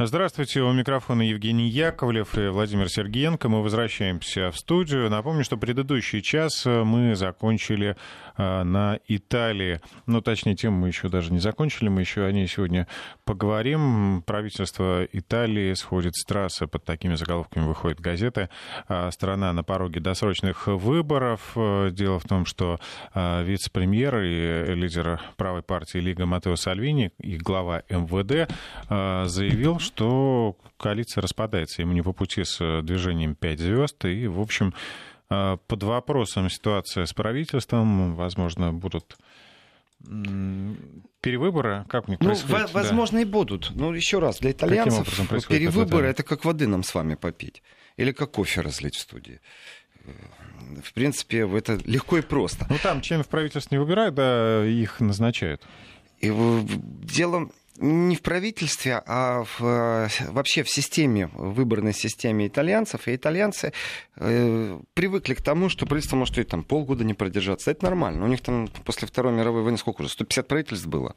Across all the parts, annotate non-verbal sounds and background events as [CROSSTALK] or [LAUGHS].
Здравствуйте, у микрофона Евгений Яковлев и Владимир Сергеенко. Мы возвращаемся в студию. Напомню, что предыдущий час мы закончили а, на Италии. Ну, точнее, тему мы еще даже не закончили, мы еще о ней сегодня поговорим. Правительство Италии сходит с трассы, под такими заголовками выходят газеты. А, страна на пороге досрочных выборов. Дело в том, что вице-премьер и лидер правой партии Лига Матео Сальвини и глава МВД заявил, что коалиция распадается, ему не по пути с э, движением «Пять звезд», и, в общем, э, под вопросом ситуация с правительством, возможно, будут перевыборы, как у них ну, происходит? Возможно, да. и будут. Но еще раз, для итальянцев перевыборы это как воды нам с вами попить. Или как кофе разлить в студии. Э, в принципе, это легко и просто. Ну, там членов правительства не выбирают, да, их назначают. И дело не в правительстве, а в, э, вообще в системе, в выборной системе итальянцев. И итальянцы э, привыкли к тому, что правительство может и там полгода не продержаться. Это нормально. У них там после Второй мировой войны сколько уже? 150 правительств было.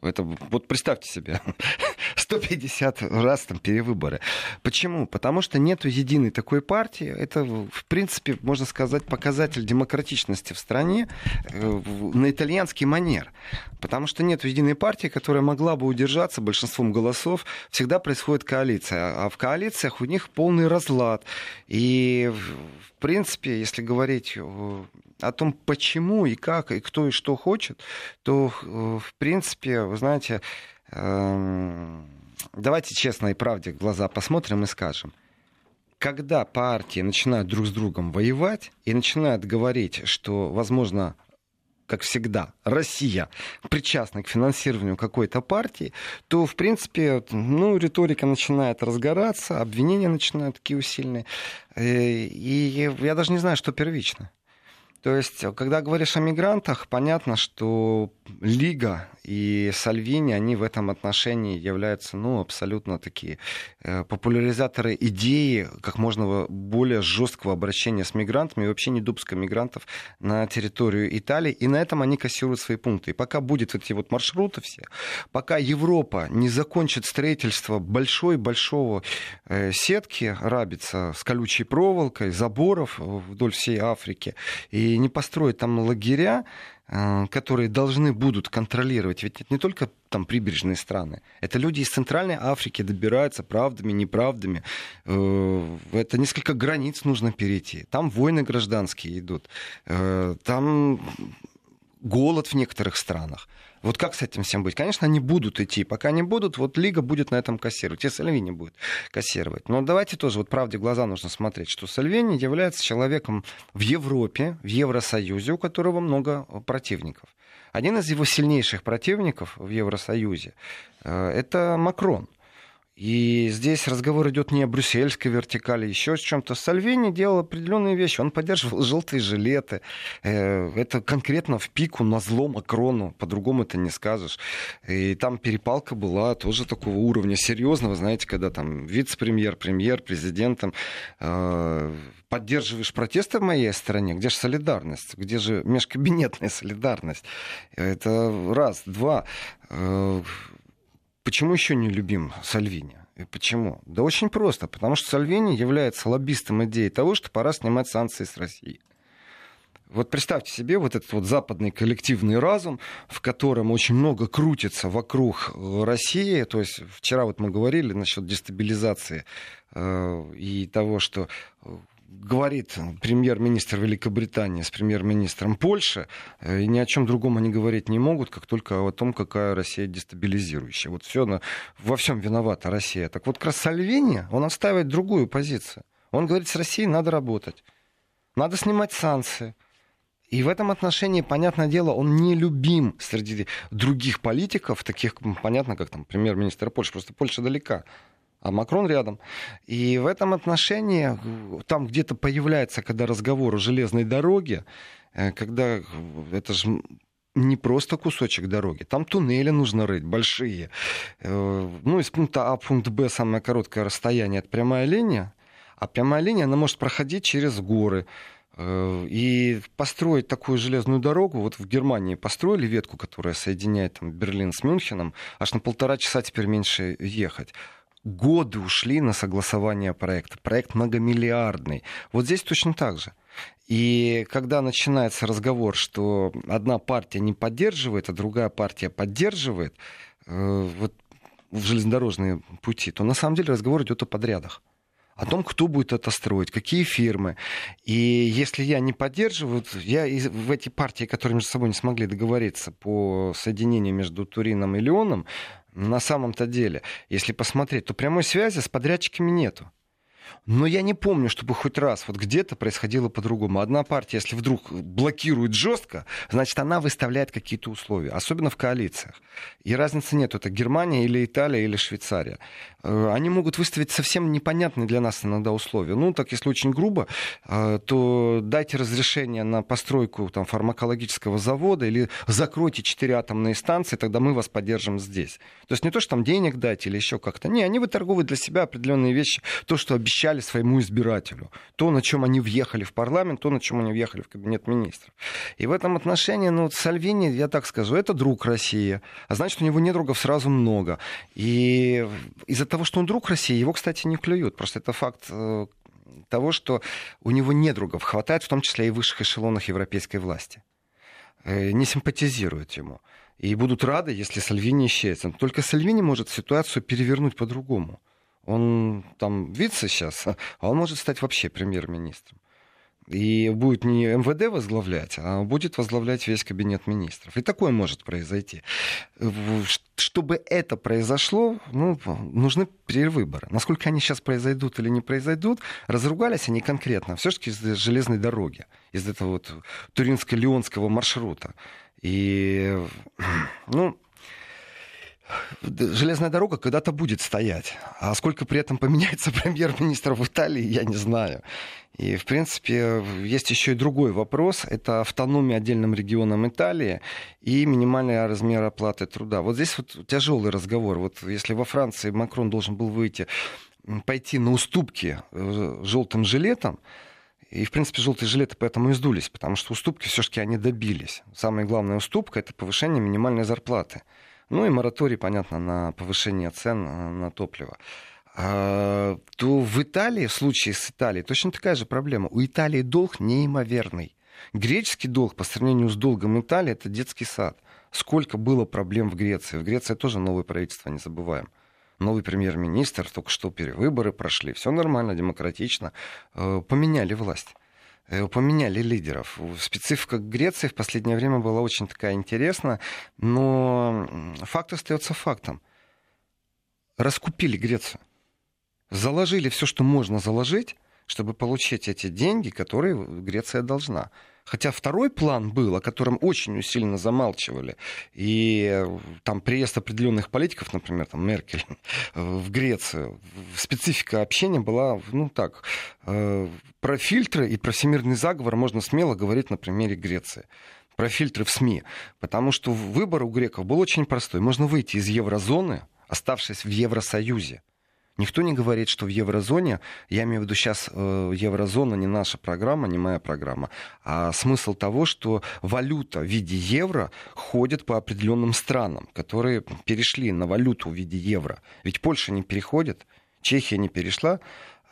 Это, вот представьте себе, [LAUGHS] 150 раз там перевыборы. Почему? Потому что нет единой такой партии. Это, в принципе, можно сказать, показатель демократичности в стране э, на итальянский манер. Потому что нет единой партии, которая могла бы удержаться большинством голосов. Всегда происходит коалиция. А в коалициях у них полный разлад. И, в принципе, если говорить о том, почему и как, и кто и что хочет, то, э, в принципе, вы знаете, эм, давайте честно и правде в глаза посмотрим и скажем. Когда партии начинают друг с другом воевать и начинают говорить, что, возможно, как всегда, Россия причастна к финансированию какой-то партии, то, в принципе, ну, риторика начинает разгораться, обвинения начинают такие усиленные. Э, и я даже не знаю, что первично. То есть, когда говоришь о мигрантах, понятно, что Лига и Сальвини, они в этом отношении являются, ну, абсолютно такие э, популяризаторы идеи как можно более жесткого обращения с мигрантами и вообще недопуска мигрантов на территорию Италии. И на этом они кассируют свои пункты. И пока будет эти вот маршруты все, пока Европа не закончит строительство большой-большого э, сетки рабица с колючей проволокой, заборов вдоль всей Африки, и не построит там лагеря, Э, которые должны будут контролировать. Ведь это не только там прибрежные страны. Это люди из Центральной Африки добираются правдами, неправдами. Э, это несколько границ нужно перейти. Там войны гражданские идут. Э, там голод в некоторых странах. Вот как с этим всем быть? Конечно, они будут идти. Пока не будут, вот Лига будет на этом кассировать. И Сальвини будет кассировать. Но давайте тоже, вот правде в глаза нужно смотреть, что Сальвини является человеком в Европе, в Евросоюзе, у которого много противников. Один из его сильнейших противников в Евросоюзе э, – это Макрон – и здесь разговор идет не о брюссельской вертикали, еще о чем-то. Сальвини делал определенные вещи. Он поддерживал желтые жилеты. Э, это конкретно в пику на зло Макрону. По-другому это не скажешь. И там перепалка была тоже такого уровня серьезного. Знаете, когда там вице-премьер, премьер, президентом э, поддерживаешь протесты в моей стране, где же солидарность? Где же межкабинетная [LAUGHS] солидарность? Это раз. Два э, Почему еще не любим Сальвини? И почему? Да очень просто. Потому что Сальвини является лоббистом идеи того, что пора снимать санкции с России. Вот представьте себе вот этот вот западный коллективный разум, в котором очень много крутится вокруг э, России. То есть вчера вот мы говорили насчет дестабилизации э, и того, что э, говорит премьер-министр Великобритании с премьер-министром Польши, э, и ни о чем другом они говорить не могут, как только о том, какая Россия дестабилизирующая. Вот все, на, во всем виновата Россия. Так вот, как раз Сальвини, он оставит другую позицию. Он говорит, с Россией надо работать, надо снимать санкции. И в этом отношении, понятное дело, он не любим среди других политиков, таких, понятно, как там премьер-министр Польши, просто Польша далека а Макрон рядом. И в этом отношении там где-то появляется, когда разговор о железной дороге, э, когда это же не просто кусочек дороги, там туннели нужно рыть, большие. Э, ну, из пункта А в пункт Б самое короткое расстояние, это прямая линия, а прямая линия, она может проходить через горы. Э, и построить такую железную дорогу, вот в Германии построили ветку, которая соединяет там, Берлин с Мюнхеном, аж на полтора часа теперь меньше ехать годы ушли на согласование проекта. Проект многомиллиардный. Вот здесь точно так же. И когда начинается разговор, что одна партия не поддерживает, а другая партия поддерживает э, вот, в железнодорожные пути, то на самом деле разговор идет о подрядах о том, кто будет это строить, какие фирмы. И если я не поддерживаю, я в эти партии, которые между собой не смогли договориться по соединению между Турином и Леоном, на самом-то деле, если посмотреть, то прямой связи с подрядчиками нету. Но я не помню, чтобы хоть раз вот где-то происходило по-другому. Одна партия, если вдруг блокирует жестко, значит, она выставляет какие-то условия, особенно в коалициях. И разницы нет, это Германия или Италия или Швейцария. Э, они могут выставить совсем непонятные для нас иногда условия. Ну, так если очень грубо, э, то дайте разрешение на постройку там, фармакологического завода или закройте четыре атомные станции, тогда мы вас поддержим здесь. То есть не то, что там денег дать или еще как-то. Не, они выторговывают для себя определенные вещи, то, что обещали своему избирателю. То, на чем они въехали в парламент, то, на чем они въехали в кабинет министров. И в этом отношении, ну, Сальвини, я так скажу, это друг России. А значит, у него недругов сразу много. И из-за того, что он друг России, его, кстати, не клюют. Просто это факт э, того, что у него недругов хватает, в том числе и в высших эшелонах европейской власти. Э, не симпатизируют ему. И будут рады, если Сальвини исчезнет. Только Сальвини может ситуацию перевернуть по-другому. Он там вице сейчас, а он может стать вообще премьер-министром. И будет не МВД возглавлять, а будет возглавлять весь кабинет министров. И такое может произойти. Чтобы это произошло, ну, нужны перевыборы. Насколько они сейчас произойдут или не произойдут, разругались они конкретно. Все-таки из железной дороги, из этого вот туринско-леонского маршрута. И, ну, железная дорога когда-то будет стоять. А сколько при этом поменяется [LAUGHS] премьер-министр в Италии, я не знаю. И, в принципе, есть еще и другой вопрос. Это автономия отдельным регионам Италии и минимальный размер оплаты труда. Вот здесь вот тяжелый разговор. Вот если во Франции Макрон должен был выйти, пойти на уступки э, желтым жилетом, и, в принципе, желтые жилеты поэтому и сдулись, потому что уступки все-таки они добились. Самая главная уступка — это повышение минимальной зарплаты. Ну и мораторий, понятно, на повышение цен э, на топливо. А, то в Италии, в случае с Италией, точно такая же проблема. У Италии долг неимоверный. Греческий долг по сравнению с долгом Италии это детский сад. Сколько было проблем в Греции. В Греции тоже новое правительство, не забываем. Новый премьер-министр, только что перевыборы прошли. Все нормально, демократично. Э, поменяли власть. Э, поменяли лидеров. Специфика Греции в последнее время была очень такая интересная, но факт остается фактом. Раскупили Грецию. Заложили все, что можно заложить, чтобы получить эти деньги, которые Греция должна. Хотя второй план был, о котором очень усиленно замалчивали. И э, там приезд определенных политиков, например, там Меркель в Грецию, специфика общения была, ну так, э, про фильтры и про всемирный заговор можно смело говорить на примере Греции про фильтры в СМИ. Потому что выбор у греков был очень простой. Можно выйти из еврозоны, оставшись в Евросоюзе. Никто не говорит, что в еврозоне, я имею в виду сейчас э, еврозона не наша программа, не моя программа, а смысл того, что валюта в виде евро ходит по определенным странам, которые перешли на валюту в виде евро. Ведь Польша не переходит, Чехия не перешла,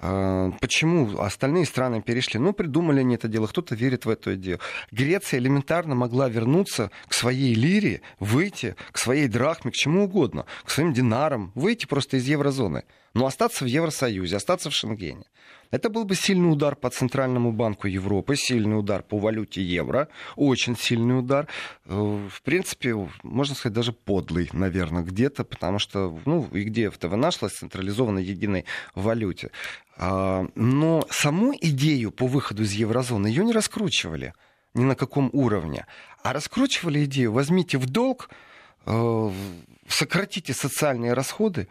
Почему остальные страны перешли? Ну, придумали они это дело, кто-то верит в это дело. Греция элементарно могла вернуться к своей лире, выйти к своей драхме, к чему угодно, к своим динарам, выйти просто из еврозоны. Но остаться в Евросоюзе, остаться в Шенгене. Это был бы сильный удар по Центральному банку Европы, сильный удар по валюте евро, очень сильный удар. Э, в принципе, можно сказать, даже подлый, наверное, где-то, потому что, ну, и где ФТВ нашлась централизованной единой валюте. А, но саму идею по выходу из еврозоны ее не раскручивали ни на каком уровне. А раскручивали идею, возьмите в долг, э, сократите социальные расходы,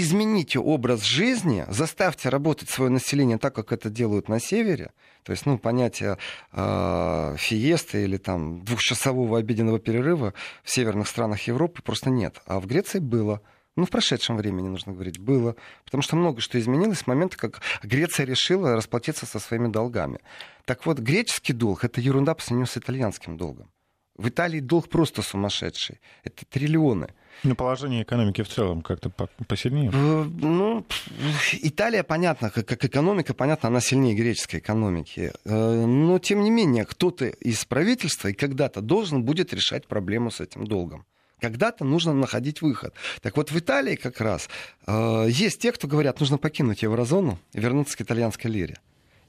измените образ жизни, заставьте работать свое население так, как это делают на севере. То есть, ну, понятие э, фиесты или там двухчасового обеденного перерыва в северных странах Европы просто нет. А в Греции было. Ну, в прошедшем времени, нужно говорить, было. Потому что много что изменилось с момента, как Греция решила расплатиться со своими долгами. Так вот, греческий долг — это ерунда по сравнению с итальянским долгом. В Италии долг просто сумасшедший. Это триллионы. Ну, положение экономики в целом как-то посильнее? Ну, Италия, понятно, как, как экономика, понятно, она сильнее греческой экономики. Э, но, тем не менее, кто-то из правительства и когда-то должен будет решать проблему с этим долгом. Когда-то нужно находить выход. Так вот, в Италии как раз э, есть те, кто говорят, нужно покинуть еврозону и вернуться к итальянской лире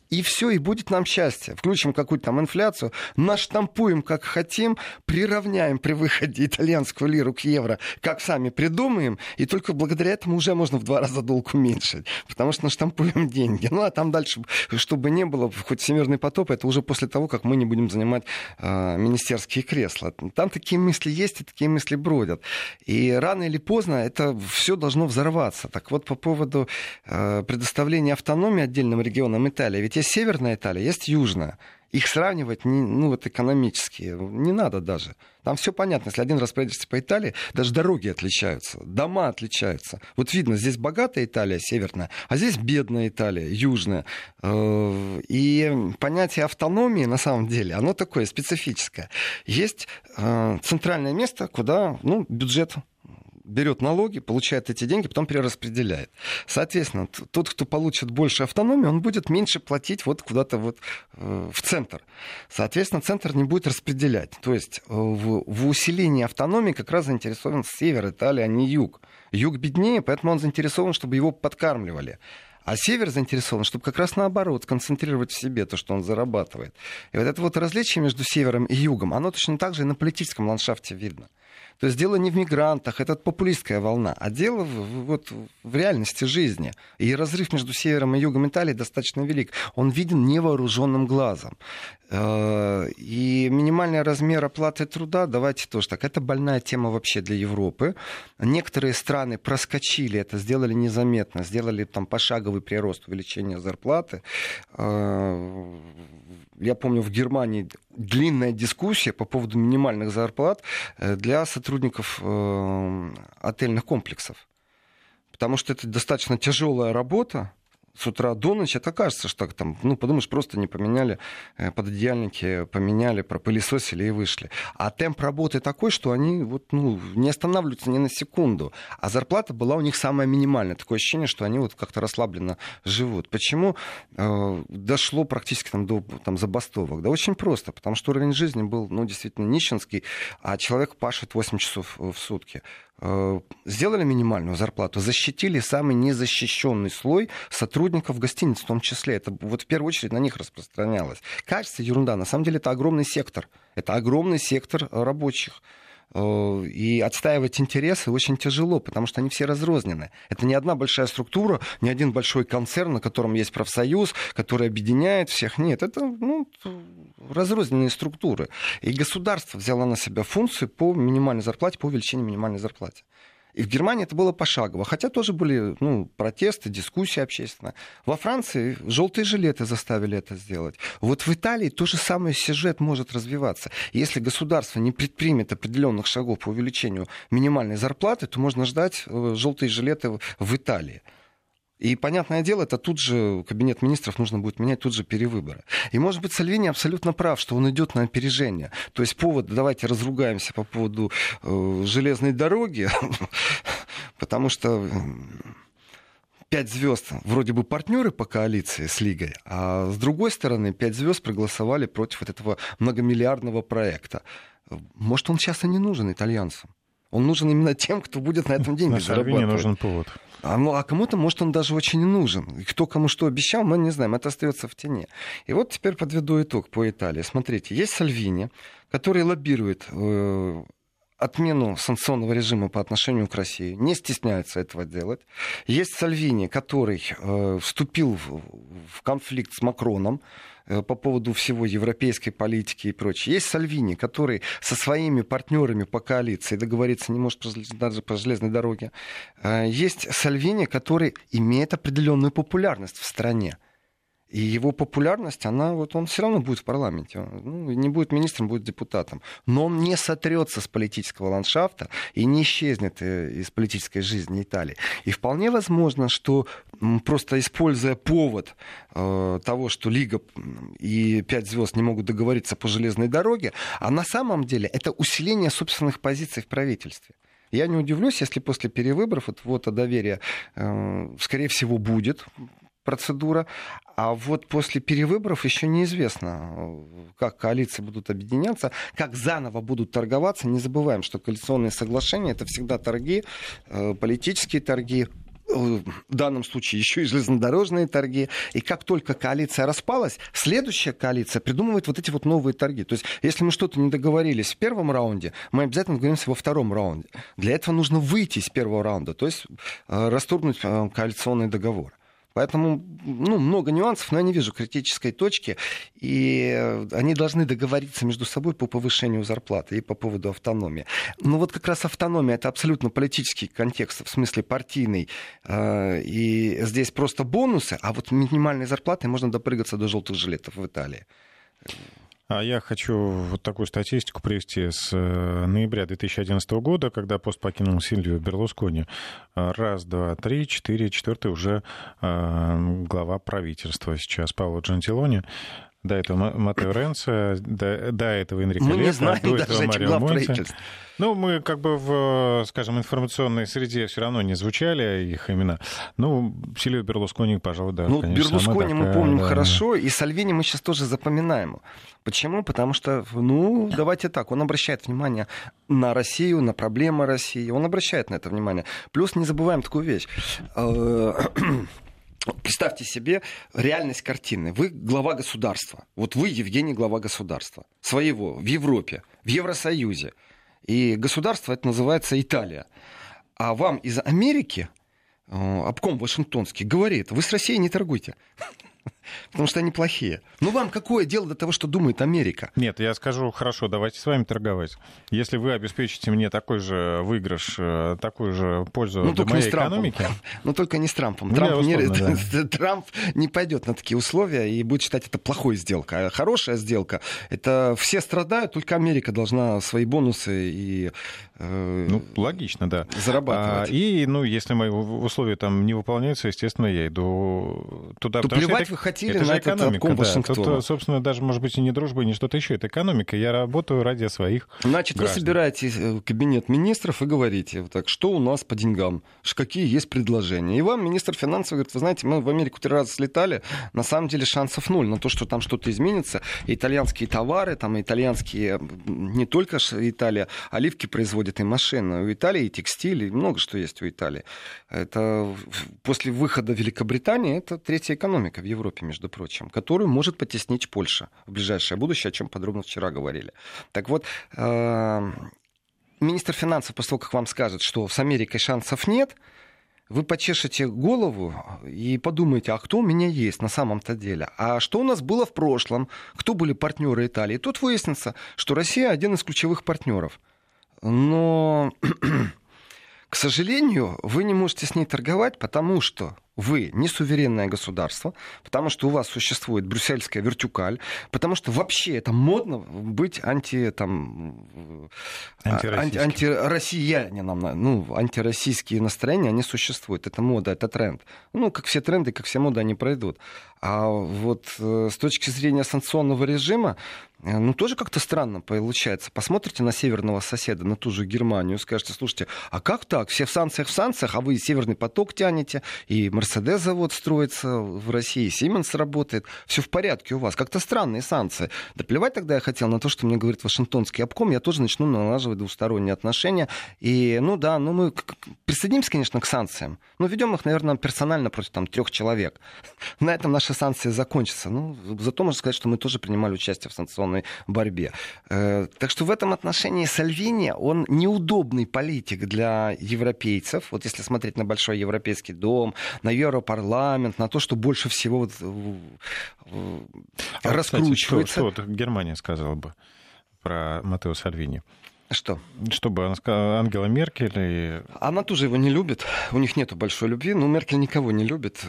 и все, и будет нам счастье. Включим какую-то там инфляцию, наштампуем как хотим, приравняем при выходе итальянскую лиру к евро, как сами придумаем, и только благодаря этому уже можно в два раза долг уменьшить, потому что наштампуем [LAUGHS] деньги. Ну, а там дальше, чтобы не было, хоть всемирный потоп, это уже после того, как мы не будем занимать э, министерские кресла. Там такие мысли есть и такие мысли бродят. И рано или поздно это все должно взорваться. Так вот, по поводу э, предоставления автономии отдельным регионам Италии, ведь есть северная Италия, есть южная. Их сравнивать, не, ну, вот экономически, не надо даже. Там все понятно. Если один раз проедешься по Италии, даже дороги отличаются, дома отличаются. Вот видно, здесь богатая Италия, северная, а здесь бедная Италия, южная. Э, и понятие автономии, на самом деле, оно такое специфическое. Есть э, центральное место, куда ну, бюджет берет налоги, получает эти деньги, потом перераспределяет. Соответственно, тот, кто получит больше автономии, он будет меньше платить вот куда-то вот э, в центр. Соответственно, центр не будет распределять. То есть э, в, в усилении автономии как раз заинтересован север Италии, а не юг. Юг беднее, поэтому он заинтересован, чтобы его подкармливали. А север заинтересован, чтобы как раз наоборот сконцентрировать в себе то, что он зарабатывает. И вот это вот различие между севером и югом, оно точно так же и на политическом ландшафте видно. То есть дело не в мигрантах, это популистская волна, а дело в, вот, в реальности жизни. И разрыв между севером и югом Италии достаточно велик. Он виден невооруженным глазом. Э, и минимальный размер оплаты труда, давайте тоже так, это больная тема вообще для Европы. Некоторые страны проскочили это, сделали незаметно, сделали там пошаговый прирост увеличения зарплаты э, я помню, в Германии длинная дискуссия по поводу минимальных зарплат э, для сотрудников э, отельных комплексов. Потому что это достаточно тяжелая работа, с утра до ночи, это кажется, что там, ну, подумаешь, просто не поменяли э, пододеяльники, поменяли, пропылесосили и вышли. А темп работы такой, что они вот, ну, не останавливаются ни на секунду. А зарплата была у них самая минимальная. Такое ощущение, что они вот как-то расслабленно живут. Почему э, дошло практически там, до там, забастовок? Да очень просто, потому что уровень жизни был, ну, действительно нищенский, а человек пашет 8 часов в сутки. Э, сделали минимальную зарплату, защитили самый незащищенный слой сотрудников гостиниц в том числе. Это вот в первую очередь на них распространялось. Кажется, ерунда. На самом деле это огромный сектор. Это огромный сектор рабочих. Э, и отстаивать интересы очень тяжело, потому что они все разрознены. Это не одна большая структура, не один большой концерн, на котором есть профсоюз, который объединяет всех. Нет, это ну, разрозненные структуры. И государство взяло на себя функцию по минимальной зарплате, по увеличению минимальной зарплаты. И в Германии это было пошагово, хотя тоже были ну, протесты, дискуссии общественные. Во Франции желтые жилеты заставили это сделать. Вот в Италии то же самое сюжет может развиваться. Если государство не предпримет определенных шагов по увеличению минимальной зарплаты, то можно ждать э, желтые жилеты в Италии. И, понятное дело, это тут же кабинет министров нужно будет менять, тут же перевыборы. И, может быть, Сальвини абсолютно прав, что он идет на опережение. То есть повод, давайте разругаемся по поводу э, железной дороги, [LAUGHS] потому что пять звезд вроде бы партнеры по коалиции с Лигой, а с другой стороны пять звезд проголосовали против вот этого многомиллиардного проекта. Может, он сейчас и не нужен итальянцам. Он нужен именно тем, кто будет на этом деньги на зарабатывать. нужен повод. А, ну, а кому-то, может, он даже очень не нужен. И кто кому что обещал, мы не знаем. Это остается в тени. И вот теперь подведу итог по Италии. Смотрите, есть Сальвини, который лоббирует э, отмену санкционного режима по отношению к России, не стесняется этого делать. Есть Сальвини, который э, вступил в, в конфликт с Макроном, по поводу всего европейской политики и прочее. Есть Сальвини, который со своими партнерами по коалиции договориться не может даже по железной дороге. Э, есть Сальвини, который имеет определенную популярность в стране. И его популярность, она вот он все равно будет в парламенте. Ну, не будет министром, будет депутатом. Но он не сотрется с политического ландшафта и не исчезнет э, из политической жизни Италии. И вполне возможно, что просто используя повод э, того, что Лига и пять звезд не могут договориться по железной дороге, а на самом деле это усиление собственных позиций в правительстве. Я не удивлюсь, если после перевыборов вот, вот доверия, э, скорее всего, будет процедура. А вот после перевыборов еще неизвестно, как коалиции будут объединяться, как заново будут торговаться. Не забываем, что коалиционные соглашения это всегда торги, э, политические торги, в данном случае еще и железнодорожные торги. И как только коалиция распалась, следующая коалиция придумывает вот эти вот новые торги. То есть, если мы что-то не договорились в первом раунде, мы обязательно договоримся во втором раунде. Для этого нужно выйти из первого раунда, то есть э, расторгнуть э, коалиционный договор. Поэтому ну, много нюансов, но я не вижу критической точки. И они должны договориться между собой по повышению зарплаты и по поводу автономии. Но вот как раз автономия это абсолютно политический контекст, в смысле партийный. А, и здесь просто бонусы, а вот минимальной зарплатой можно допрыгаться до желтых жилетов в Италии. А я хочу вот такую статистику привести с э, ноября 2011 года, когда пост покинул Сильвию Берлускони. Раз, два, три, четыре, четвертый уже э, глава правительства сейчас Павло Джантилони. До этого Матео Ренцо, до, до этого Энрико Мы не знаем до этого Марио Монти. Ну, мы как бы в, скажем, информационной среде все равно не звучали их имена. Ну, Сильвио Берлускони, пожалуй, да, Ну, конечно, Берлускони мы помним да, хорошо, и Сальвини мы сейчас тоже запоминаем. Почему? Потому что, ну, давайте так, он обращает внимание на Россию, на проблемы России, он обращает на это внимание. Плюс не забываем такую вещь э, Представьте себе реальность картины. Вы глава государства. Вот вы, Евгений, глава государства. Своего, в Европе, в Евросоюзе. И государство это называется Италия. А вам из Америки э, обком Вашингтонский говорит, вы с Россией не торгуйте. [LAUGHS] Потому что они плохие. Ну вам какое дело до того, что думает Америка? Нет, я скажу, хорошо, давайте с вами торговать. Если вы обеспечите мне такой же выигрыш, э, такую же пользу ну, для моей экономики... [LAUGHS] Ну только не с Трампом. Ну, Трамп, условно, не, да. [LAUGHS] Трамп не пойдет на такие условия и будет считать это плохой сделка. А хорошая сделка, это все страдают, только Америка должна свои бонусы и... Э, ну, логично, да. Зарабатывать. А, и, ну, если мои условия там не выполняются, естественно, я иду туда. То плевать это... вы хотели это на этот обком да. Тут, собственно, даже, может быть, и не дружба, и не что-то еще. Это экономика. Я работаю ради своих Значит, граждан. вы собираете э, кабинет министров и говорите, так, что у нас по деньгам, какие есть предложения. И вам министр финансов говорит, вы знаете, мы в Америку три раза слетали, на самом деле шансов ноль на то, что там что-то изменится. итальянские товары, там итальянские, не только Италия, оливки производят и машины. У Италии и текстиль, и много что есть у Италии. Это после выхода Великобритании, это третья экономика в Европе, между прочим, которую может потеснить Польша в ближайшее будущее, о чем подробно вчера говорили. Так вот, э, министр финансов, после того, как вам скажет, что с Америкой шансов нет, вы почешете голову и подумаете, а кто у меня есть на самом-то деле? А что у нас было в прошлом? Кто были партнеры Италии? Тут выяснится, что Россия один из ключевых партнеров. Но, к сожалению, вы не можете с ней торговать, потому что вы не суверенное государство, потому что у вас существует брюссельская вертюкаль, потому что вообще это модно быть анти, там, анти, антироссиянином. Ну, антироссийские настроения, они существуют. Это мода, это тренд. Ну, как все тренды, как все моды, они пройдут. А вот э, с точки зрения санкционного режима, э, ну, тоже как-то странно получается. Посмотрите на северного соседа, на ту же Германию, скажете, слушайте, а как так? Все в санкциях в санкциях, а вы Северный поток тянете, и Мерседес завод строится в России, Сименс работает, все в порядке у вас. Как-то странные санкции. Да плевать тогда я хотел на то, что мне говорит Вашингтонский обком, я тоже начну налаживать двусторонние отношения. И, ну да, ну мы присоединимся, конечно, к санкциям, но ведем их, наверное, персонально против там трех человек. [LAUGHS] На этом наши санкции закончатся. Ну, зато можно сказать, что мы тоже принимали участие в санкционной борьбе. Э, так что в этом отношении Сальвини, он неудобный политик для европейцев. Вот если смотреть на Большой Европейский дом, на Европарламент, на то, что больше всего вот, а, раскручивается. Кстати, что, что Германия сказала бы про Матео Сальвини? Что? Чтобы она сказала, Ангела Меркель и... Она тоже его не любит. У них нету большой любви. Но Меркель никого не любит.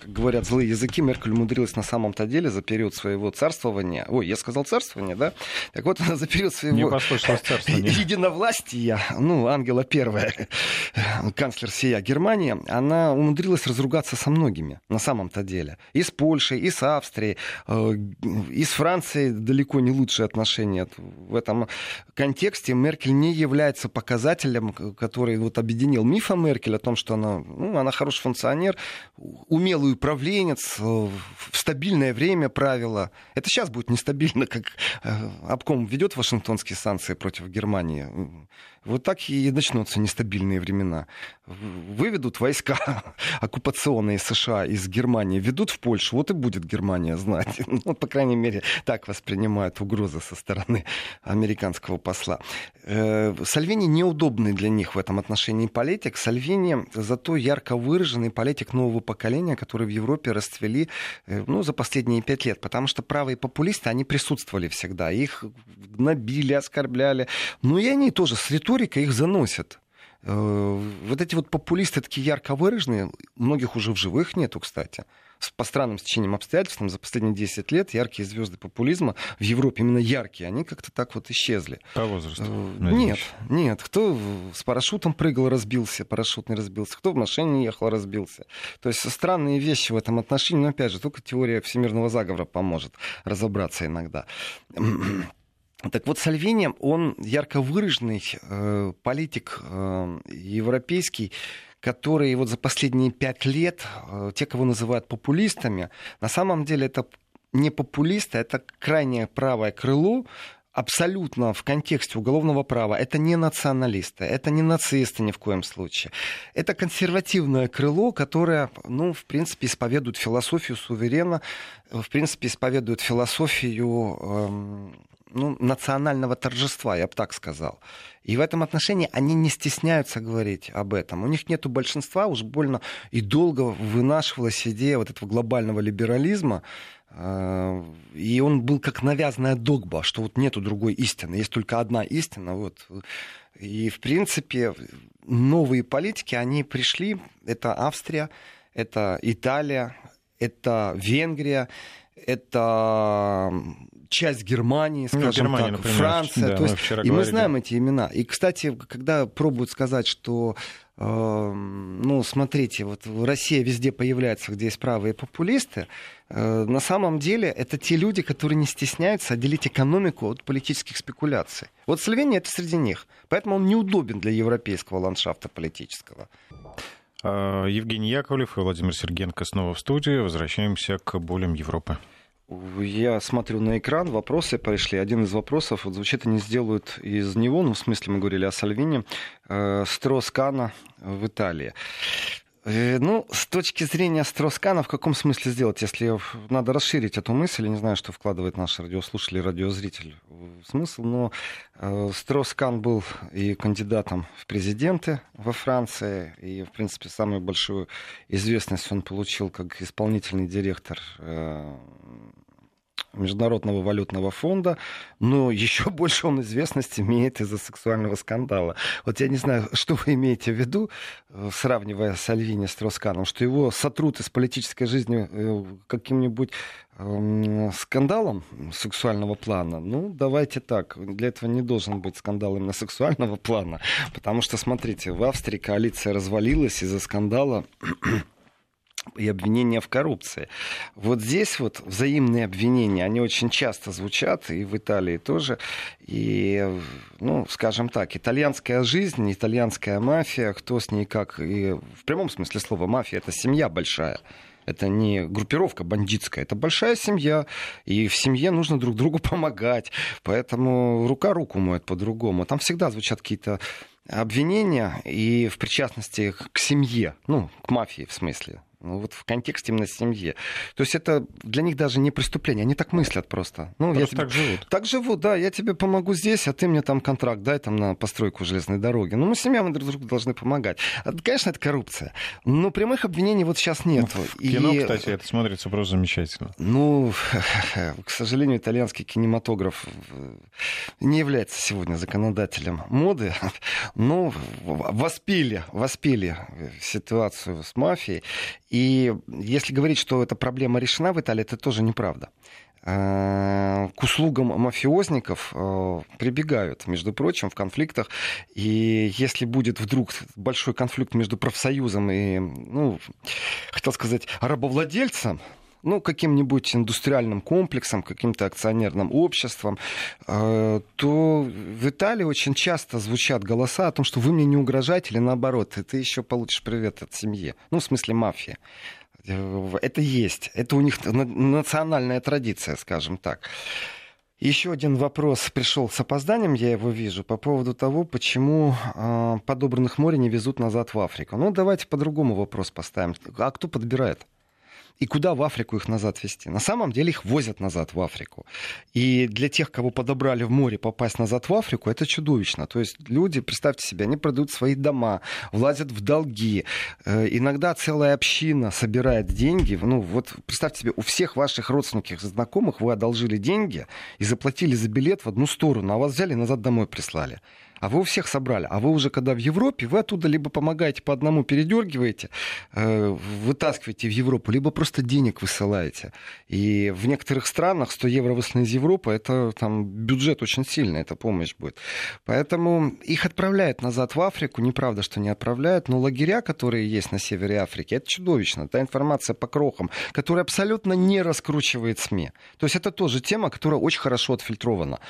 Как говорят злые языки, Меркель умудрилась на самом-то деле за период своего царствования... Ой, я сказал царствования, да? Так вот, она за период своего... Не послышалось царствования. [LAUGHS] Единовластия, ну, Ангела Первая, канцлер сия Германии, она умудрилась разругаться со многими на самом-то деле. И с Польшей, и с Австрией, э, и с Францией далеко не лучшие отношения в этом контексте Меркель не является показателем, который вот объединил миф о Меркель о том, что она, ну, она хороший функционер, умелый управленец, э, в стабильное время правила. Это сейчас будет нестабильно, как э, обком ведет Вашингтонские санкции против Германии. Вот так и начнутся нестабильные времена. Выведут войска [LAUGHS] оккупационные США из Германии, ведут в Польшу, вот и будет Германия знать. [LAUGHS] Ну, по крайней мере, так воспринимают угрозы со стороны американского посла. Э, Сальвини неудобный для них в этом отношении политик. Сальвини зато ярко выраженный политик нового поколения, который в Европе расцвели э, ну, за последние пять лет. Потому что правые популисты, они присутствовали всегда. Их набили, оскорбляли. Но и они тоже с риторикой их заносят. Э, вот эти вот популисты такие ярко выраженные, многих уже в живых нету, кстати по странным стечениям обстоятельств за последние 10 лет яркие звезды популизма в Европе, именно яркие, они как-то так вот исчезли. По возрасту? Э, нет, нет. Кто с парашютом прыгал, разбился, парашютный разбился, кто в машине ехал, разбился. То есть странные вещи в этом отношении, но опять же, только теория всемирного заговора поможет разобраться иногда. Так вот, Сальвини, он ярко выраженный э, политик э, европейский, которые вот за последние пять лет, э, те, кого называют популистами, на самом деле это не популисты, это крайнее правое крыло, абсолютно в контексте уголовного права. Это не националисты, это не нацисты ни в коем случае. Это консервативное крыло, которое, ну, в принципе, исповедует философию суверена, в принципе, исповедует философию эм, ну, национального торжества, я бы так сказал. И в этом отношении они не стесняются говорить об этом. У них нет большинства, уж больно и долго вынашивалась идея вот этого глобального либерализма, э, и он был как навязанная догба, что вот нету другой истины, есть только одна истина. Вот. И, в принципе, новые политики, они пришли, это Австрия, это Италия, это Венгрия, это часть Германии, ну, скажем ну, Германия, так, например, Франция. Да, то есть, мы и говорили. мы знаем эти имена. И, кстати, когда пробуют сказать, что э, ну, смотрите, вот Россия везде появляется, где есть правые популисты, э, на самом деле это те люди, которые не стесняются отделить экономику от политических спекуляций. Вот Словения это среди них. Поэтому он неудобен для европейского ландшафта политического. А, Евгений Яковлев и Владимир Сергенко снова в студии. Возвращаемся к болям Европы. Я смотрю на экран, вопросы пришли. Один из вопросов, вот звучит, они сделают из него, ну, в смысле, мы говорили о Сальвине, э, Строскана в Италии. Э, ну, с точки зрения Строскана, в каком смысле сделать? Если надо расширить эту мысль, я не знаю, что вкладывает наш радиослушатель и радиозритель в смысл, но э, Строскан был и кандидатом в президенты во Франции, и, в принципе, самую большую известность он получил как исполнительный директор э, Международного валютного фонда, но еще [LAUGHS] больше он известность имеет из-за сексуального скандала. Вот я не знаю, что вы имеете в виду, э, сравнивая Сальвини с Тросканом, что его сотрут из политической жизни э, каким-нибудь эм, скандалом сексуального плана, ну, давайте так. Для этого не должен быть скандал именно сексуального [LAUGHS] плана, потому что, смотрите, в Австрии коалиция развалилась из-за скандала [CLEARS THROAT] и обвинения в коррупции. Вот здесь вот взаимные обвинения, они очень часто звучат, и в Италии тоже. И, ну, скажем так, итальянская жизнь, итальянская мафия, кто с ней как, и в прямом смысле слова мафия, это семья большая. Это не группировка бандитская, это большая семья, и в семье нужно друг другу [LAUGHS] помогать, поэтому рука руку моет по-другому. Там всегда звучат какие-то обвинения и в причастности к семье, ну, к мафии в смысле Ну, вот в контексте именно семьи. То есть это для них даже не преступление, они так мыслят просто. Ну, просто я тебе... так живут. Так живут, да, я тебе помогу здесь, а ты мне там контракт дай там на постройку железной дороги. Ну, мы семья, мы друг другу должны помогать. Конечно, это коррупция, но прямых обвинений вот сейчас нет. Ну, в кино, И... кстати, это смотрится просто замечательно. Ну, [LAUGHS] к сожалению, итальянский кинематограф не является сегодня законодателем моды, [LAUGHS] но воспили, воспили ситуацию с мафией. И если говорить, что эта проблема решена в Италии, это тоже неправда э, к услугам мафиозников э, прибегают, между прочим, в конфликтах. И если будет вдруг большой конфликт между профсоюзом и, ну, хотел сказать, рабовладельцем, ну, каким-нибудь индустриальным комплексом, каким-то акционерным обществом, э, то в Италии очень часто звучат голоса о том, что вы мне не угрожаете, или наоборот, ты еще получишь привет от семьи. Ну, в смысле мафии. Э, это есть. Это у них национальная традиция, скажем так. Еще один вопрос пришел с опозданием, я его вижу, по поводу того, почему э, подобранных море не везут назад в Африку. Ну, давайте по-другому вопрос поставим. А кто подбирает? И куда в Африку их назад везти. На самом деле их возят назад в Африку. И для тех, кого подобрали в море, попасть назад в Африку, это чудовищно. То есть люди, представьте себе, они продают свои дома, влазят в долги. Э, иногда целая община собирает деньги. Ну вот представьте себе, у всех ваших родственников и знакомых вы одолжили деньги и заплатили за билет в одну сторону, а вас взяли и назад домой прислали а вы у всех собрали. А вы уже когда в Европе, вы оттуда либо помогаете по одному, передергиваете, э, вытаскиваете в Европу, либо просто денег высылаете. И в некоторых странах 100 евро высланы из Европы, это там бюджет очень сильный, это помощь будет. Поэтому их отправляют назад в Африку, неправда, что не отправляют, но лагеря, которые есть на севере Африки, это чудовищно. Та информация по крохам, которая абсолютно не раскручивает СМИ. То есть это тоже тема, которая очень хорошо отфильтрована.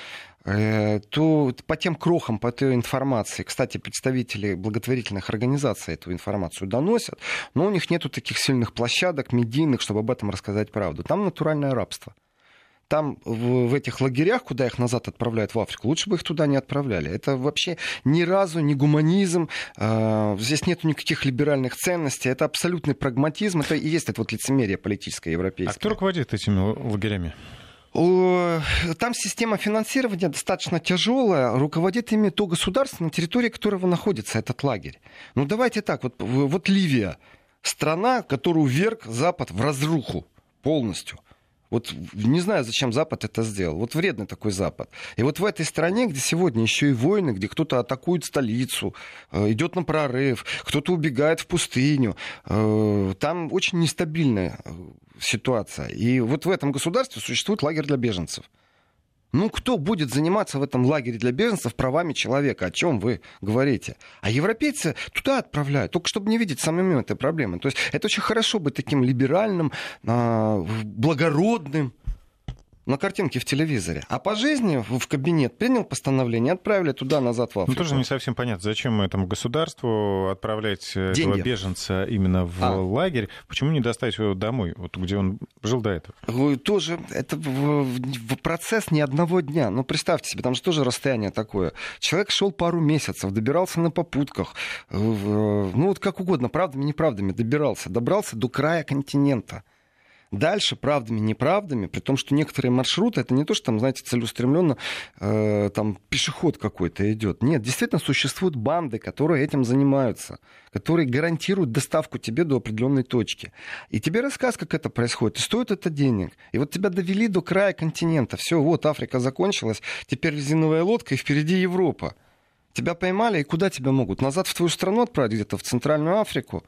Э, то по тем крохам, по той информации, кстати, представители благотворительных организаций эту информацию доносят, но у них нету таких сильных площадок, медийных, чтобы об этом рассказать правду. Там натуральное рабство. Там в, этих лагерях, куда их назад отправляют в Африку, лучше бы их туда не отправляли. Это вообще ни разу не гуманизм, э, здесь нет никаких либеральных ценностей, это абсолютный прагматизм, это и есть это вот лицемерие политическое европейское. А кто руководит этими лагерями? Там система финансирования достаточно тяжелая, руководит ими то государство, на территории которого находится этот лагерь. Ну давайте так, вот, вот Ливия, страна, которую вверг Запад в разруху полностью – вот не знаю, зачем Запад это сделал. Вот вредный такой Запад. И вот в этой стране, где сегодня еще и войны, где кто-то атакует столицу, э, идет на прорыв, кто-то убегает в пустыню, э, там очень нестабильная э, ситуация. И вот в этом государстве существует лагерь для беженцев. Ну, кто будет заниматься в этом лагере для беженцев правами человека? О чем вы говорите? А европейцы туда отправляют, только чтобы не видеть самим этой проблемы. То есть это очень хорошо быть таким либеральным, а, благородным, на картинке в телевизоре. А по жизни в кабинет принял постановление, отправили туда-назад в Африку. Ну, тоже не совсем понятно, зачем этому государству отправлять Деньги. этого беженца именно в а. лагерь. Почему не доставить его домой, вот где он жил до этого? Тоже, это процесс не одного дня. Ну, представьте себе, там же тоже расстояние такое. Человек шел пару месяцев, добирался на попутках, ну, вот как угодно, правдами, неправдами добирался. Добрался до края континента. Дальше правдами, неправдами, при том, что некоторые маршруты, это не то, что там, знаете, целеустремленно э, там пешеход какой-то идет. Нет, действительно существуют банды, которые этим занимаются, которые гарантируют доставку тебе до определенной точки. И тебе рассказ, как это происходит, и стоит это денег. И вот тебя довели до края континента. Все, вот Африка закончилась, теперь резиновая лодка, и впереди Европа. Тебя поймали, и куда тебя могут? Назад в твою страну отправить, где-то в Центральную Африку?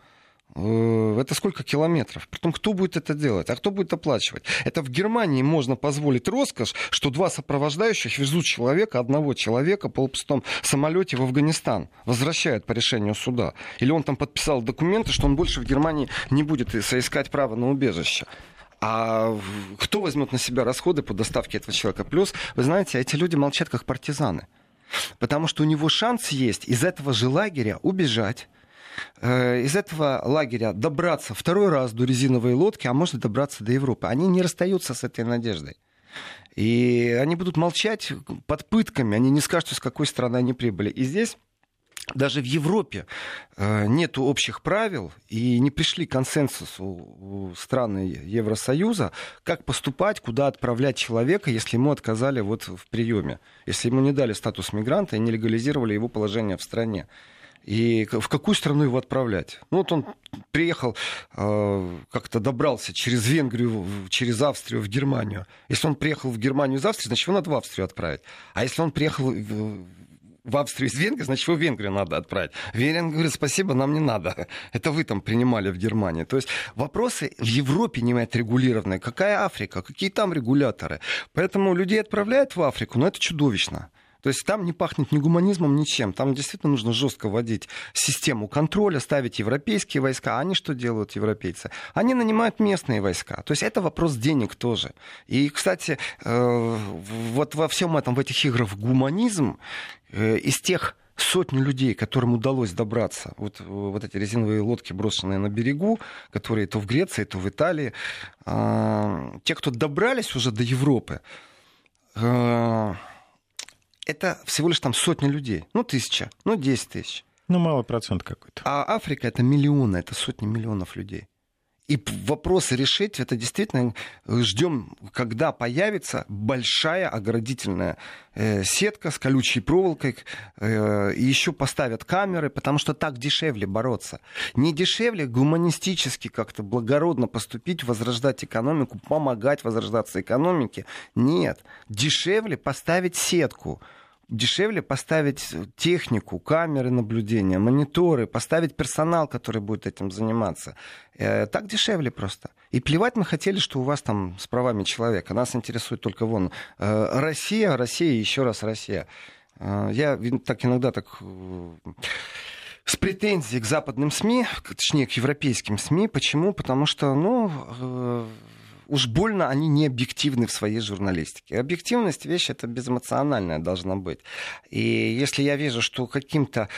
Э, это сколько километров? Притом, кто будет это делать? А кто будет оплачивать? Это в Германии можно позволить роскошь, что два сопровождающих везут человека, одного человека по полупустом самолете в Афганистан. Возвращают по решению суда. Или он там подписал документы, что он больше в Германии не будет соискать право на убежище. А кто возьмет на себя расходы по доставке этого человека? Плюс, вы знаете, эти люди молчат как партизаны. Потому что у него шанс есть из этого же лагеря убежать, из этого лагеря добраться второй раз до резиновой лодки, а может добраться до Европы. Они не расстаются с этой надеждой. И они будут молчать под пытками, они не скажут, с какой страны они прибыли. И здесь даже в Европе э, нет общих правил и не пришли к консенсусу страны Евросоюза, как поступать, куда отправлять человека, если ему отказали вот в приеме, если ему не дали статус мигранта и не легализировали его положение в стране. И в какую страну его отправлять? Ну вот он приехал, э, как-то добрался через Венгрию, через Австрию в Германию. Если он приехал в Германию из Австрии, значит его надо в Австрию отправить. А если он приехал в Австрию из Венгрии, значит, его в Венгрию надо отправить. Венгрия говорит, спасибо, нам не надо. [LAUGHS] Это вы там принимали в Германии. То есть вопросы в Европе не отрегулированные. Какая Африка? Какие там регуляторы? Поэтому людей отправляют в Африку, но это чудовищно. То есть там не пахнет ни гуманизмом, ничем. Там действительно нужно жестко вводить систему контроля, ставить европейские войска. А они что делают, европейцы? Они нанимают местные войска. То есть это вопрос денег тоже. И, кстати, э, вот во всем этом, в этих играх гуманизм э, из тех сотни людей, которым удалось добраться, вот, вот эти резиновые лодки, брошенные на берегу, которые то в Греции, то в Италии, э, те, кто добрались уже до Европы, это всего лишь там сотни людей. Ну, тысяча, ну, десять тысяч. Ну, малый процент какой-то. А Африка это миллионы, это сотни миллионов людей. И вопросы решить, это действительно ждем, когда появится большая оградительная э, сетка с колючей проволокой, э, и еще поставят камеры, потому что так дешевле бороться. Не дешевле гуманистически как-то благородно поступить, возрождать экономику, помогать возрождаться экономике. Нет, дешевле поставить сетку дешевле поставить технику, камеры наблюдения, мониторы, поставить персонал, который будет этим заниматься. Э, так дешевле просто. И плевать мы хотели, что у вас там с правами человека. Нас интересует только вон э, Россия, Россия и еще раз Россия. Э, я так иногда так с претензией к западным СМИ, точнее, к европейским СМИ. Почему? Потому что, ну, уж больно они не объективны в своей журналистике. Объективность вещь это безэмоциональная должна быть. И если я вижу, что каким-то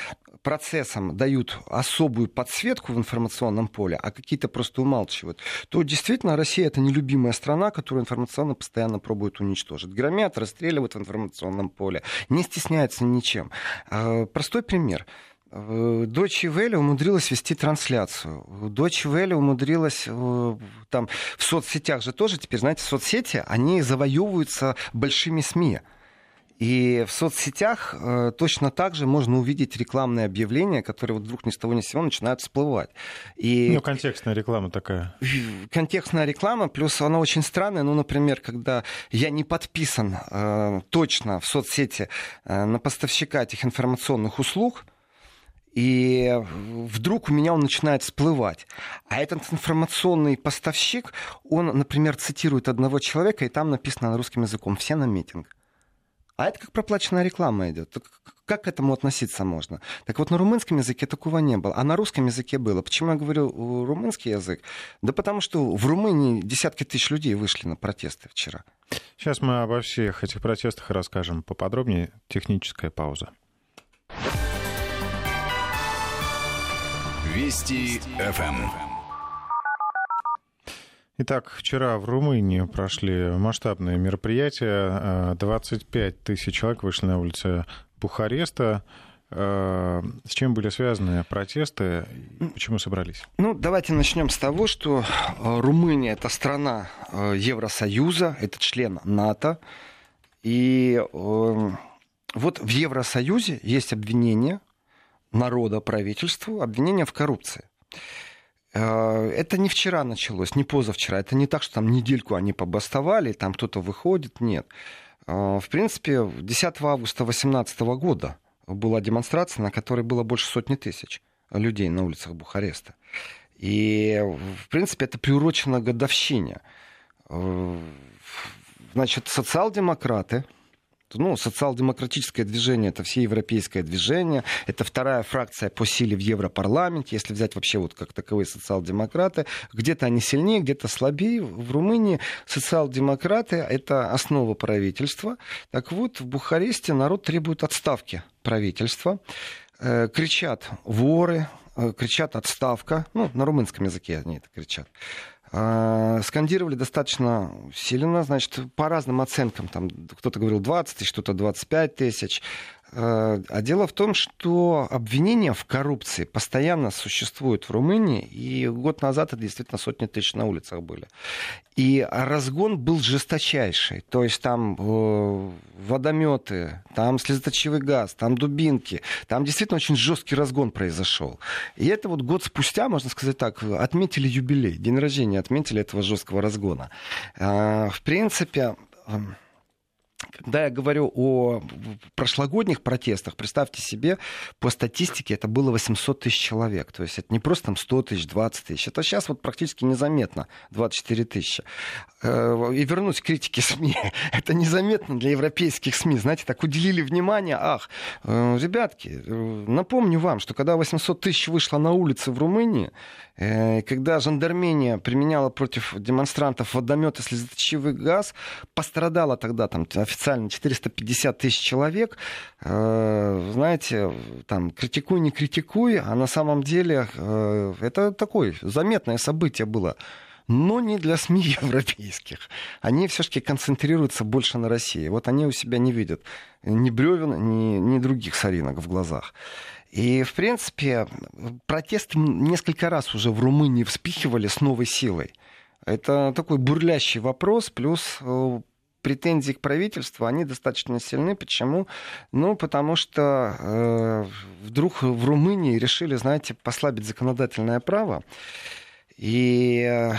процессам дают особую подсветку в информационном поле, а какие-то просто умалчивают, то действительно Россия это нелюбимая страна, которую информационно постоянно пробуют уничтожить. Громят, расстреливают в информационном поле, не стесняются ничем. А, простой пример. Дочь Вэлли умудрилась вести трансляцию. Дочь Вэлли умудрилась э, там в соцсетях же тоже теперь, знаете, соцсети, они завоевываются большими СМИ. И в соцсетях э, точно так же можно увидеть рекламные объявления, которые вот вдруг ни с того ни с сего начинают всплывать. И... Ну, контекстная реклама такая. Контекстная реклама, плюс она очень странная. Ну, например, когда я не подписан э, точно в соцсети э, на поставщика этих информационных услуг, и вдруг у меня он начинает всплывать. А этот информационный поставщик, он, например, цитирует одного человека, и там написано на русским языком «все на митинг». А это как проплаченная реклама идет. Как к этому относиться можно? Так вот, на румынском языке такого не было, а на русском языке было. Почему я говорю румынский язык? Да потому что в Румынии десятки тысяч людей вышли на протесты вчера. Сейчас мы обо всех этих протестах расскажем поподробнее. Техническая пауза. Вести ФМ. Итак, вчера в Румынии прошли масштабные мероприятия. 25 тысяч человек вышли на улицы Бухареста. С чем были связаны протесты? Почему собрались? Ну, давайте начнем с того, что э, Румыния это страна э, Евросоюза, это член НАТО. И э, вот в Евросоюзе есть обвинение народа правительству обвинение в коррупции. Э, это не вчера началось, не позавчера. Это не так, что там недельку они побастовали, там кто-то выходит. Нет. Э, в принципе, 10 августа 2018 года была демонстрация, на которой было больше сотни тысяч людей на улицах Бухареста. И, в принципе, это приурочено годовщине. Э, значит, социал-демократы, ну, социал-демократическое движение это все европейское движение, это вторая фракция по силе в Европарламенте, если взять вообще вот как таковые социал-демократы, где-то они сильнее, где-то слабее. В Румынии социал-демократы это основа правительства. Так вот, в Бухаресте народ требует отставки правительства. Э, кричат воры, э, кричат отставка, ну, на румынском языке они это кричат. А, скандировали достаточно сильно, значит, по разным оценкам. Там кто-то говорил 20 тысяч, кто-то 25 тысяч. Э, а дело в том, что обвинения в коррупции постоянно существуют в Румынии, и год назад это действительно сотни тысяч на улицах были. И разгон был жесточайший. То есть там э, водометы, там слезоточивый газ, там дубинки. Там действительно очень жесткий разгон произошел. И это вот год спустя, можно сказать так, отметили юбилей, день рождения отметили этого жесткого разгона. Э, в принципе, когда я говорю о прошлогодних протестах, представьте себе, по статистике это было 800 тысяч человек. То есть это не просто там 100 тысяч, 20 тысяч. Это сейчас вот практически незаметно, 24 тысячи. Э, и вернусь к критике [LAUGHS] СМИ. Это незаметно для европейских СМИ. Знаете, так уделили внимание. Ах, э, ребятки, э, напомню вам, что когда 800 тысяч вышло на улицы в Румынии, когда жандармения применяла против демонстрантов водометы слезоточивый газ, пострадало тогда там официально 450 тысяч человек. Знаете, там, критикуй, не критикуй, а на самом деле это такое заметное событие было но не для СМИ [LAUGHS] европейских. Они все-таки концентрируются больше на России. Вот они у себя не видят ни бревен, ни, ни других соринок в глазах. И, в принципе, протесты несколько раз уже в Румынии вспихивали с новой силой. Это такой бурлящий вопрос, плюс э, претензии к правительству, они достаточно сильны. Почему? Ну, потому что э, вдруг в Румынии решили, знаете, послабить законодательное право. И э,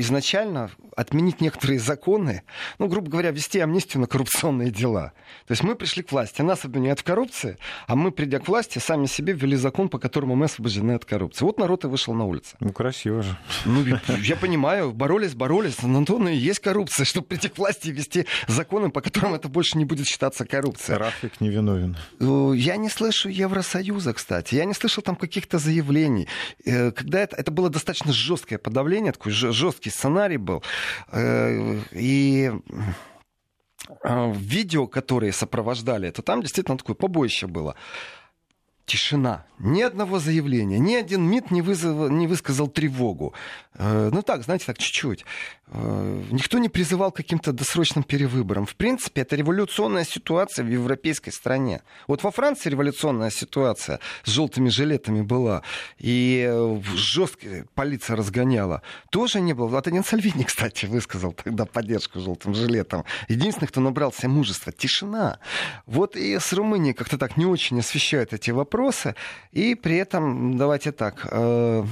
изначально отменить некоторые законы, ну, грубо говоря, ввести амнистию на коррупционные дела. То есть мы пришли к власти, нас обвиняют в коррупции, а мы, придя к власти, сами себе ввели закон, по которому мы освобождены от коррупции. Вот народ и вышел на улицы. Ну, красиво же. Ну, [LAUGHS] я понимаю, боролись, боролись, но то и есть коррупция, чтобы прийти к власти и ввести законы, по которым это больше не будет считаться коррупцией. Рафик невиновен. Я не слышу Евросоюза, кстати. Я не слышал там каких-то заявлений. Э, когда это, это было достаточно жесткое подавление, такой жесткий сценарий был. Э, и э, видео, которые сопровождали это, там действительно такое побоище было. Тишина. Ни одного заявления. Ни один МИД не, вызов, не высказал тревогу. Э, ну так, знаете, так чуть-чуть. Э, никто не призывал к каким-то досрочным перевыборам. В принципе, это революционная ситуация в европейской стране. Вот во Франции революционная ситуация с желтыми жилетами была. И э, жестко полиция разгоняла. Тоже не было. Вот один Сальвини, [LAUGHS] кстати, высказал тогда поддержку желтым жилетам. Единственный, кто набрался мужества. Тишина. Вот и с Румынией как-то так не очень освещают эти вопросы вопросы. И при этом, давайте так, э,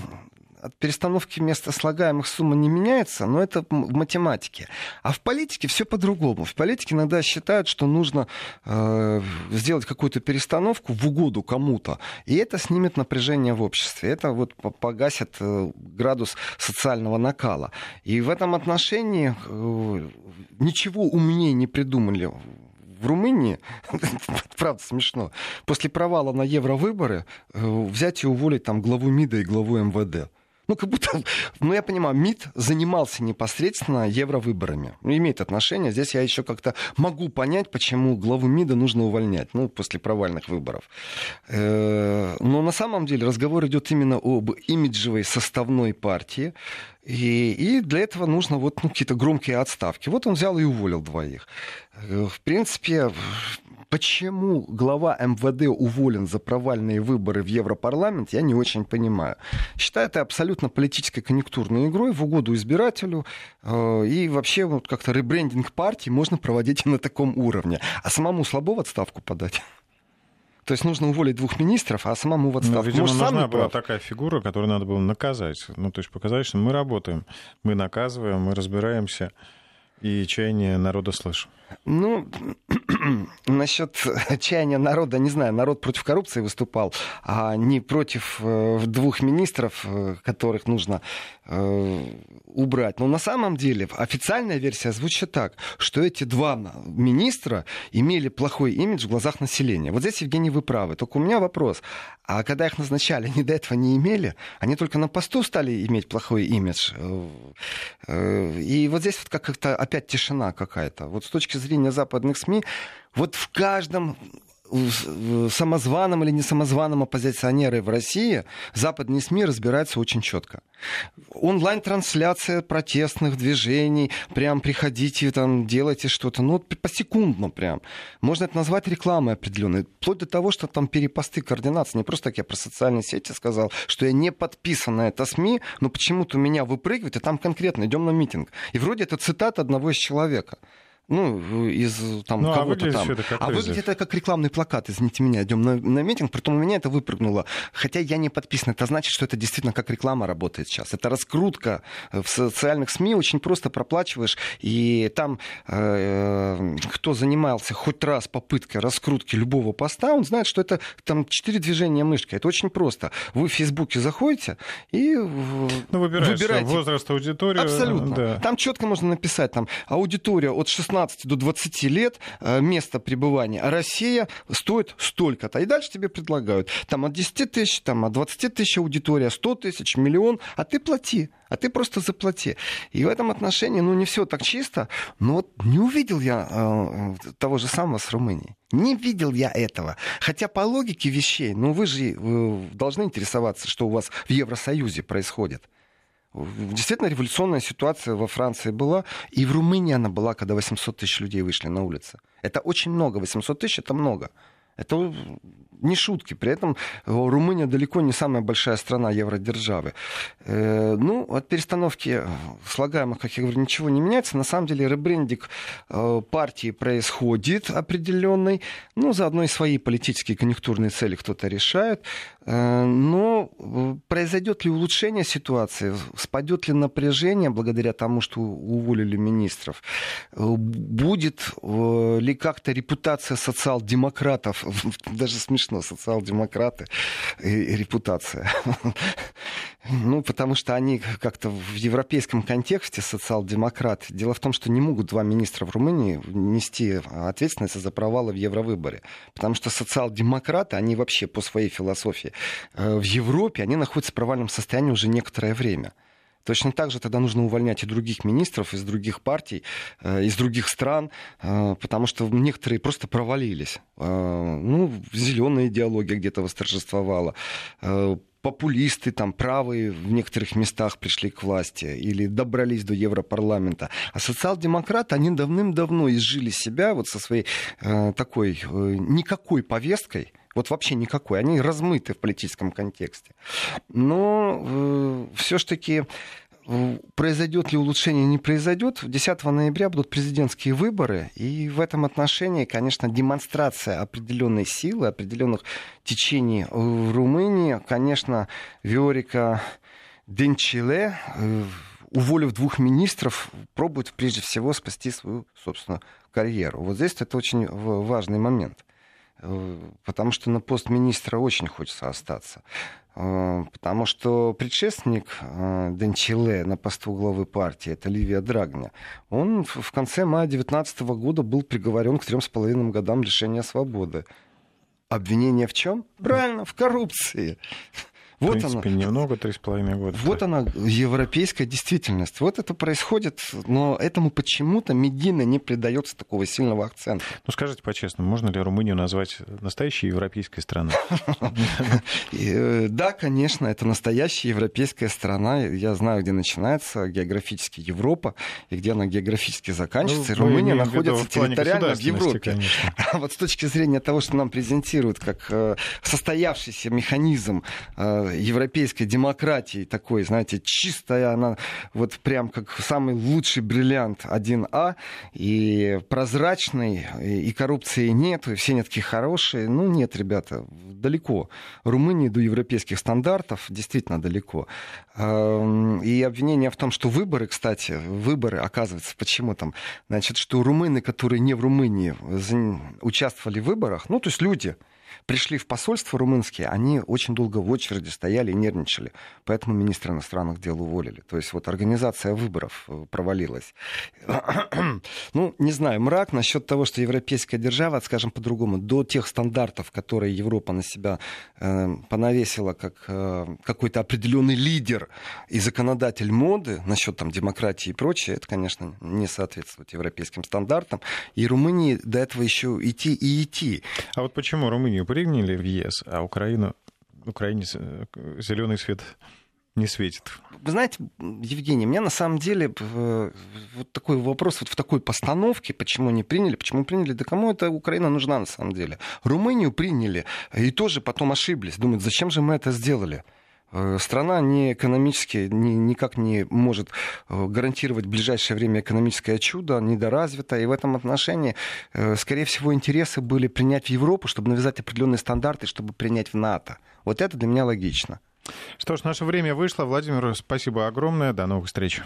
от перестановки места слагаемых сумма не меняется, но это в математике. А в политике все по-другому. В политике иногда считают, что нужно э, сделать какую-то перестановку в угоду кому-то, и это снимет напряжение в обществе. Это вот погасит э, градус социального накала. И в этом отношении э, ничего умнее не придумали в Румынии, [LAUGHS] правда смешно, после провала на евровыборы э, взять и уволить там главу МИДа и главу МВД. Ну, как будто, [LAUGHS] ну, я понимаю, МИД занимался непосредственно евровыборами. Ну, имеет отношение. Здесь я еще как-то могу понять, почему главу МИДа нужно увольнять, ну, после провальных выборов. Э, но на самом деле разговор идет именно об имиджевой составной партии, и, и для этого нужно вот ну, какие-то громкие отставки. Вот он взял и уволил двоих. Э, в принципе, почему глава МВД уволен за провальные выборы в Европарламент, я не очень понимаю. Считаю это абсолютно политической конъюнктурной игрой в угоду избирателю. Э, и вообще вот как-то ребрендинг партии можно проводить и [LAUGHS] на таком уровне. А самому слабо в отставку подать. То есть нужно уволить двух министров, а самому в отставку. Ну, видимо, Может, нужна была прав. такая фигура, которую надо было наказать. Ну, то есть показать, что мы работаем, мы наказываем, мы разбираемся, и чаяние народа слышим. Ну, [CLEARS THROAT] насчет чаяния народа, не знаю, народ против коррупции выступал, а не против э, двух министров, э, которых нужно э, убрать. Но на самом деле официальная версия звучит так, что эти два министра имели плохой имидж в глазах населения. Вот здесь, Евгений, вы правы. Только у меня вопрос. А когда их назначали, они до этого не имели? Они только на посту стали иметь плохой имидж? И вот здесь вот как-то опять тишина какая-то. Вот с точки зрения западных СМИ, вот в каждом самозваном или не самозваном оппозиционеры в России западные СМИ разбираются очень четко. Онлайн-трансляция протестных движений, прям приходите, там, делайте что-то, ну, посекундно прям. Можно это назвать рекламой определенной, вплоть до того, что там перепосты координации. Не просто так я про социальные сети сказал, что я не подписан на это СМИ, но почему-то меня выпрыгивает, и там конкретно идем на митинг. И вроде это цитата одного из человека ну, из там ну, а кого-то а там. Это а выглядит это как рекламный плакат, извините меня, идем на, на митинг, притом у меня это выпрыгнуло. Хотя я не подписан, это значит, что это действительно как реклама работает сейчас. Это раскрутка в социальных СМИ, очень просто проплачиваешь, и там э, кто занимался хоть раз попыткой раскрутки любого поста, он знает, что это там четыре движения мышкой. Это очень просто. Вы в Фейсбуке заходите и ну, выбираете возраст аудитории. Абсолютно. Да. Там четко можно написать, там аудитория от 16 16 до 20 лет э, место пребывания, а Россия стоит столько-то. И дальше тебе предлагают там от 10 тысяч, там от 20 тысяч аудитория, 100 тысяч, миллион, а ты плати а ты просто заплати. И в этом отношении, ну, не все так чисто, но вот не увидел я э, того же самого с Румынией. Не видел я этого. Хотя по логике вещей, ну, вы же э, должны интересоваться, что у вас в Евросоюзе происходит. Действительно, революционная ситуация во Франции была, и в Румынии она была, когда 800 тысяч людей вышли на улицы. Это очень много, 800 тысяч это много. Это не шутки. При этом Румыния далеко не самая большая страна евродержавы. Э, ну, от перестановки слагаемых, как я говорю, ничего не меняется. На самом деле ребрендинг э, партии происходит определенный. Ну, заодно и свои политические конъюнктурные цели кто-то решает. Э, но произойдет ли улучшение ситуации? Спадет ли напряжение благодаря тому, что уволили министров? Будет ли как-то репутация социал-демократов, [LAUGHS] даже смешно, социал-демократы и репутация. [LAUGHS] Ну, потому что они как-то в европейском контексте социал-демократы. Дело в том, что не могут два министра в Румынии нести ответственность за провалы в Евровыборе. Потому что социал-демократы, они вообще по своей философии э, в Европе, они находятся в провальном состоянии уже некоторое время. Точно так же тогда нужно увольнять и других министров из других партий, э, из других стран, э, потому что некоторые просто провалились. Э, ну, зеленая идеология где-то восторжествовала популисты, там, правые в некоторых местах пришли к власти или добрались до Европарламента. А социал-демократы, они давным-давно изжили себя вот со своей э, такой э, никакой повесткой, вот вообще никакой. Они размыты в политическом контексте. Но э, все-таки произойдет ли улучшение, не произойдет. 10 ноября будут президентские выборы, и в этом отношении, конечно, демонстрация определенной силы, определенных течений в Румынии, конечно, Виорика Денчиле, э, уволив двух министров, пробует прежде всего спасти свою, собственно, карьеру. Вот здесь это очень важный момент. Потому что на пост министра очень хочется остаться. Э, потому что предшественник э, Денчиле на посту главы партии, это Ливия Драгня, он в конце мая 2019 года был приговорен к трем с половиной годам лишения свободы. Обвинение в чем? Правильно, в коррупции. Вот в принципе, она, немного, три с половиной года. Вот так. она, европейская действительность. Вот это происходит, но этому почему-то медийно не придается такого сильного акцента. Ну, скажите по-честному, можно ли Румынию назвать настоящей европейской страной? [LAUGHS] Э, да, конечно, это настоящая европейская страна. Я знаю, где начинается географически Европа, и где она географически заканчивается. Ну, Румыния находится территориально в Европе. [LAUGHS] А вот с точки зрения того, что нам презентируют как э, состоявшийся механизм э, европейской демократии такой, знаете, чистая она, вот прям как самый лучший бриллиант 1А, и прозрачный, и коррупции нет, и все такие хорошие. Ну, нет, ребята, далеко. Румыния до европейских стандартов действительно далеко. И обвинение в том, что выборы, кстати, выборы, оказывается, почему там, значит, что румыны, которые не в Румынии участвовали в выборах, ну, то есть люди, пришли в посольство румынские, они очень долго в очереди стояли и нервничали. Поэтому министра иностранных дел уволили. То есть вот организация выборов э, провалилась. [CLEARS THROAT] ну, не знаю, мрак насчет того, что европейская держава, скажем по-другому, до тех стандартов, которые Европа на себя э, понавесила как э, какой-то определенный лидер и законодатель моды насчет там демократии и прочее, это, конечно, не соответствует европейским стандартам. И Румынии до этого еще идти и идти. А вот почему Приняли в ЕС, а Украину, Украине э, зеленый свет не светит. Вы знаете, Евгений, мне на самом деле вот такой вопрос вот в такой постановке, почему не приняли, почему приняли, да кому эта Украина нужна на самом деле? Румынию приняли и тоже потом ошиблись, думают, зачем же мы это сделали? Э, страна не экономически ни, никак не может э, гарантировать в ближайшее время экономическое чудо, недоразвита. И в этом отношении, э, скорее всего, интересы были принять в Европу, чтобы навязать определенные стандарты, чтобы принять в НАТО. Вот это для меня логично. Что ж, наше время вышло. Владимир, спасибо огромное. До новых встреч.